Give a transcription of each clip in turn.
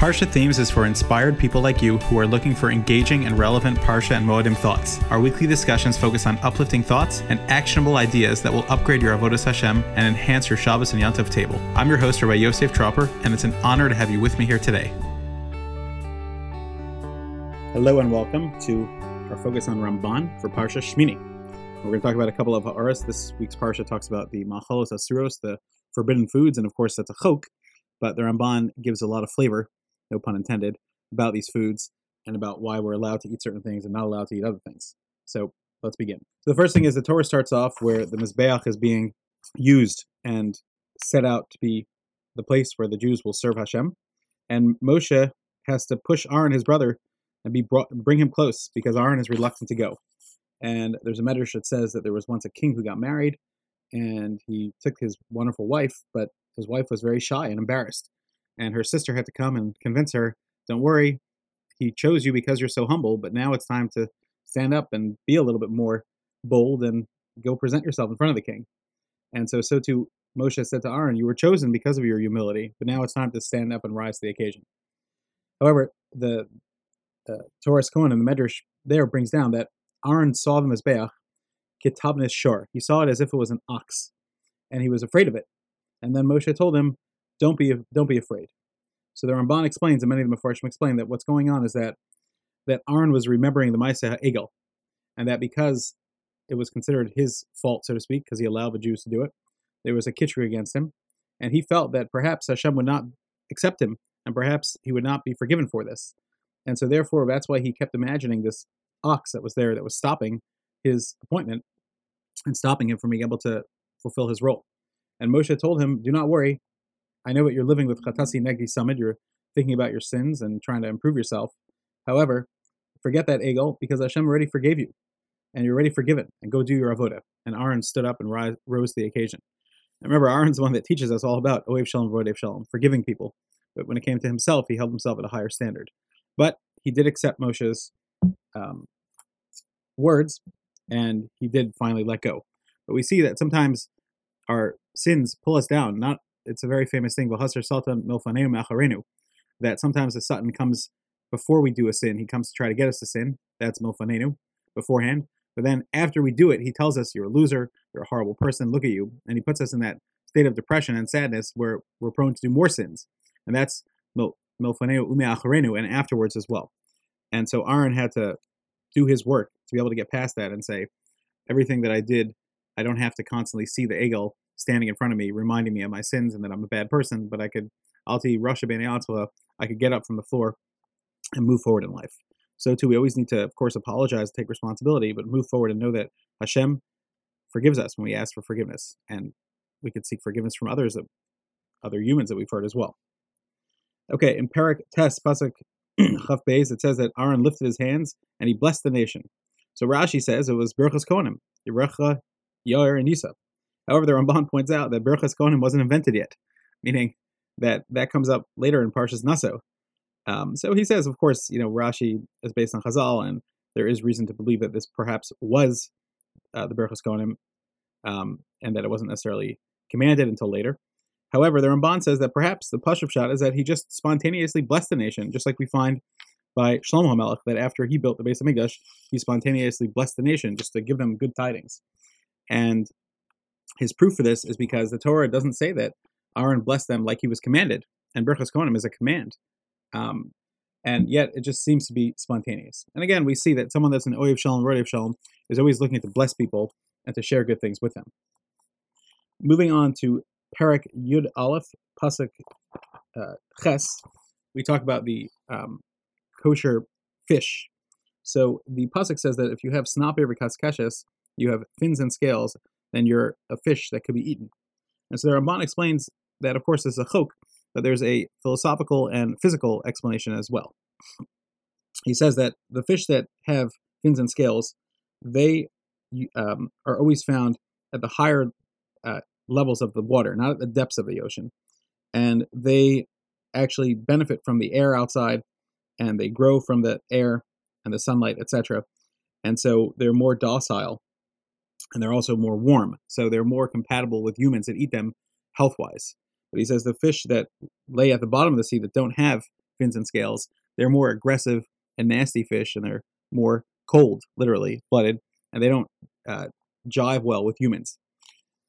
Parsha Themes is for inspired people like you who are looking for engaging and relevant Parsha and Moedim thoughts. Our weekly discussions focus on uplifting thoughts and actionable ideas that will upgrade your Avodas Hashem and enhance your Shabbos and Yontif table. I'm your host, Rabbi Yosef Tropper, and it's an honor to have you with me here today. Hello and welcome to our focus on Ramban for Parsha Shmini. We're going to talk about a couple of ha'aras. This week's Parsha talks about the machalos asuros, the forbidden foods, and of course that's a chok, but the Ramban gives a lot of flavor no pun intended, about these foods and about why we're allowed to eat certain things and not allowed to eat other things. So let's begin. So the first thing is the Torah starts off where the Mizbeach is being used and set out to be the place where the Jews will serve Hashem. And Moshe has to push Aaron, his brother, and be brought, bring him close because Aaron is reluctant to go. And there's a medrash that says that there was once a king who got married, and he took his wonderful wife, but his wife was very shy and embarrassed and her sister had to come and convince her, "Don't worry, he chose you because you're so humble, but now it's time to stand up and be a little bit more bold and go present yourself in front of the king." And so, so too, Moshe said to Aaron, "You were chosen because of your humility, but now it's time to stand up and rise to the occasion." However, the uh, Toras Cohen and the Medrash there brings down that Aaron saw the Mizbeach kitabnis shor. He saw it as if it was an ox, and he was afraid of it. And then Moshe told him, don't be don't be afraid. So the Ramban explains, and many of the Mefarshim explain that what's going on is that that Aaron was remembering the Maaseh Egel, and that because it was considered his fault, so to speak, because he allowed the Jews to do it, there was a kitchery against him, and he felt that perhaps Hashem would not accept him, and perhaps he would not be forgiven for this, and so therefore that's why he kept imagining this ox that was there that was stopping his appointment and stopping him from being able to fulfill his role. And Moshe told him, "Do not worry, I know what you're living with Chatasi Negdi Samid. You're thinking about your sins and trying to improve yourself. However, forget that Egel because Hashem already forgave you and you're already forgiven and go do your avoda. And Aaron stood up and rise, rose to the occasion. And remember, Aaron's the one that teaches us all about Oev Shalom, V'rodef Shalom, forgiving people. But when it came to himself, he held himself at a higher standard. But he did accept Moshe's um, words and he did finally let go. But we see that sometimes our sins pull us down, not it's a very famous thing, Sultan that sometimes the Satan comes before we do a sin. He comes to try to get us to sin. That's milfanenu beforehand. But then after we do it, he tells us, You're a loser, you're a horrible person, look at you. And he puts us in that state of depression and sadness where we're prone to do more sins. And that's milfanenu ume and afterwards as well. And so Aaron had to do his work to be able to get past that and say, Everything that I did, I don't have to constantly see the egel standing in front of me, reminding me of my sins and that I'm a bad person, but I could, Alti Rasha Bene I could get up from the floor and move forward in life. So too, we always need to, of course, apologize, take responsibility, but move forward and know that Hashem forgives us when we ask for forgiveness, and we could seek forgiveness from others, other humans that we've heard as well. Okay, in Perek Tes Pasuk Chaf Beis, it says that Aaron lifted his hands and he blessed the nation. So Rashi says it was Birchas Kohanim, Yerecha, Yair, and Yisa. However, the Ramban points out that Birchas Kohanim wasn't invented yet, meaning that that comes up later in Parshas Naso. Um, so he says, of course, you know, Rashi is based on Chazal, and there is reason to believe that this perhaps was uh, the Birchas Kohanim, um, and that it wasn't necessarily commanded until later. However, the Ramban says that perhaps the Pashut Pshat is that he just spontaneously blessed the nation, just like we find by Shlomo HaMelech, that after he built the Beis of HaMikdash, he spontaneously blessed the nation just to give them good tidings. And his proof for this is because the Torah doesn't say that Aaron blessed them like he was commanded, and Birchas Kohanim is a command. Um, and yet it just seems to be spontaneous. And again, we see that someone that's an Oyev Shalom, Rodef Shalom, is always looking to bless people and to share good things with them. Moving on to Perek Yud Aleph, Pasuk uh, Ches, we talk about the um, kosher fish. So the Pasuk says that if you have snape or kaskeshes, you have fins and scales, then you're a fish that could be eaten. And so the Ramban explains that, of course, there's a chok, but there's a philosophical and physical explanation as well. He says that the fish that have fins and scales, they um, are always found at the higher uh, levels of the water, not at the depths of the ocean. And they actually benefit from the air outside and they grow from the air and the sunlight, etc. And so they're more docile and they're also more warm, so they're more compatible with humans that eat them health wise. But he says the fish that lay at the bottom of the sea that don't have fins and scales. They're more aggressive and nasty fish, and they're more cold, literally blooded, and they don't uh, jive well with humans.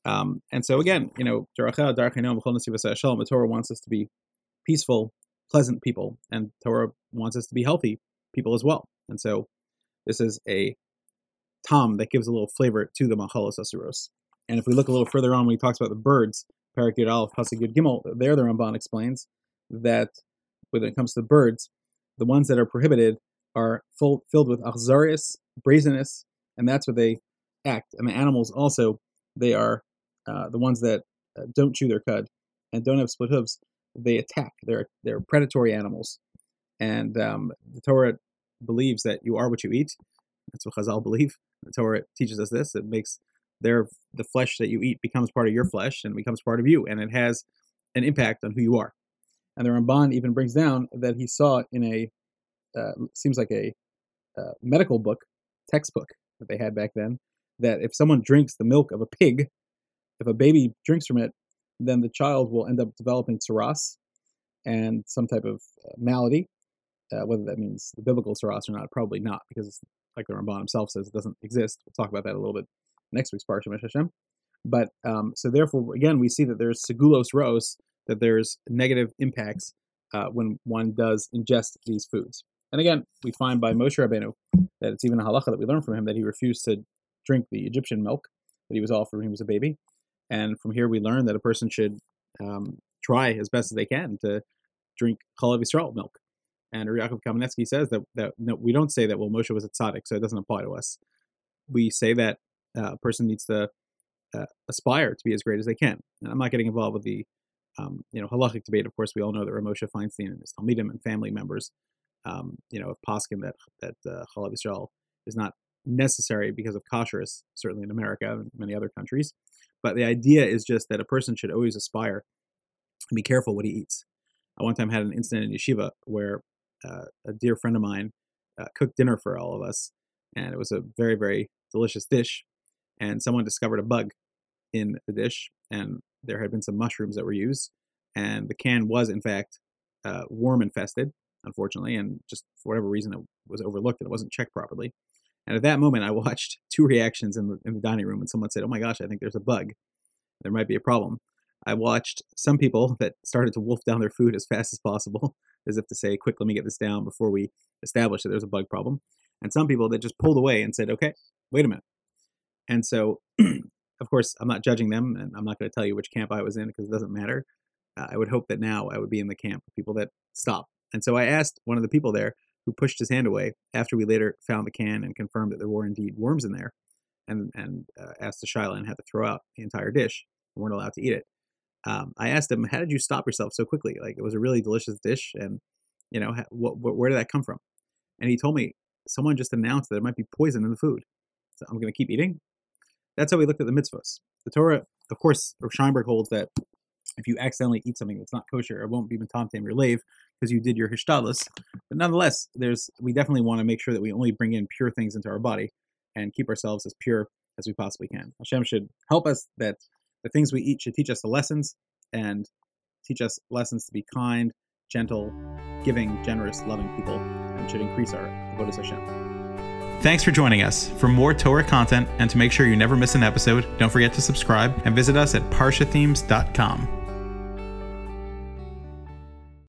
Um, and so again, you know, the Torah wants us to be peaceful, pleasant people, and Torah wants us to be healthy people as well. And so this is a taam that gives a little flavor to the machalos asuros. And if we look a little further on when he talks about the birds, Perek Yud Aleph Pasuk Yud Gimel, there the Ramban explains that when it comes to birds, the ones that are prohibited are full, filled with achzarius, brazenness, and that's where they act. And the animals also, they are uh, the ones that uh, don't chew their cud and don't have split hooves. They attack. They're they're predatory animals, and um, the Torah believes that you are what you eat. That's what Chazal believe. The Torah teaches us this. It makes their the flesh that you eat becomes part of your flesh and becomes part of you, and it has an impact on who you are. And the Ramban even brings down that he saw in a uh, seems like a uh, medical book textbook that they had back then that if someone drinks the milk of a pig, if a baby drinks from it, then the child will end up developing tzaraas and some type of uh, malady. Uh, whether that means the biblical tzaraas or not, probably not, because like the Ramban himself says, it doesn't exist. We'll talk about that a little bit next week's Parsha Hashem. But um, so therefore, again, we see that there's segulos ros, that there's negative impacts uh, when one does ingest these foods. And again, we find by Moshe Rabbeinu that it's even a halacha that we learn from him that he refused to drink the Egyptian milk that he was offered when he was a baby. And from here, we learn that a person should um, try as best as they can to drink Chalav Yisrael milk. And Yaakov Kamenetsky says that, that no, we don't say that, well, Moshe was a tzaddik, so it doesn't apply to us. We say that uh, a person needs to uh, aspire to be as great as they can. And I'm not getting involved with the um, you know halachic debate. Of course, we all know that Rav Moshe Feinstein and his Talmidim and family members, um, you know, of Poskin that that uh, Chalav Yisrael is not necessary because of kashrus, certainly in America and many other countries. But the idea is just that a person should always aspire and be careful what he eats. I one time had an incident in yeshiva where uh, a dear friend of mine uh, cooked dinner for all of us, and it was a very, very delicious dish. And someone discovered a bug in the dish, and there had been some mushrooms that were used, and the can was in fact uh, worm infested, unfortunately, and just for whatever reason it was overlooked and it wasn't checked properly. And at that moment, I watched two reactions in the in the dining room, and someone said, "Oh my gosh, I think there's a bug. There might be a problem." I watched some people that started to wolf down their food as fast as possible, as if to say, "Quick, let me get this down before we establish that there's a bug problem." And some people that just pulled away and said, "Okay, wait a minute." And so, of course, I'm not judging them, and I'm not going to tell you which camp I was in because it doesn't matter. Uh, I would hope that now I would be in the camp of people that stop. And so I asked one of the people there who pushed his hand away after we later found the can and confirmed that there were indeed worms in there, and and uh, asked the shaila and had to throw out the entire dish. We weren't allowed to eat it. Um, I asked him, "How did you stop yourself so quickly? Like it was a really delicious dish, and you know, where did that come from?" And he told me someone just announced that there might be poison in the food. So I'm going to keep eating. That's how we looked at the mitzvahs. The Torah, of course, Scheinberg holds that if you accidentally eat something that's not kosher, it won't be metamtem your lev because you did your hishtadlus. But nonetheless, there's we definitely want to make sure that we only bring in pure things into our body and keep ourselves as pure as we possibly can. Hashem should help us that the things we eat should teach us the lessons and teach us lessons to be kind, gentle, giving, generous, loving people, and should increase our avodas Hashem. Thanks for joining us. For more Torah content and to make sure you never miss an episode, don't forget to subscribe and visit us at parshathemes.com.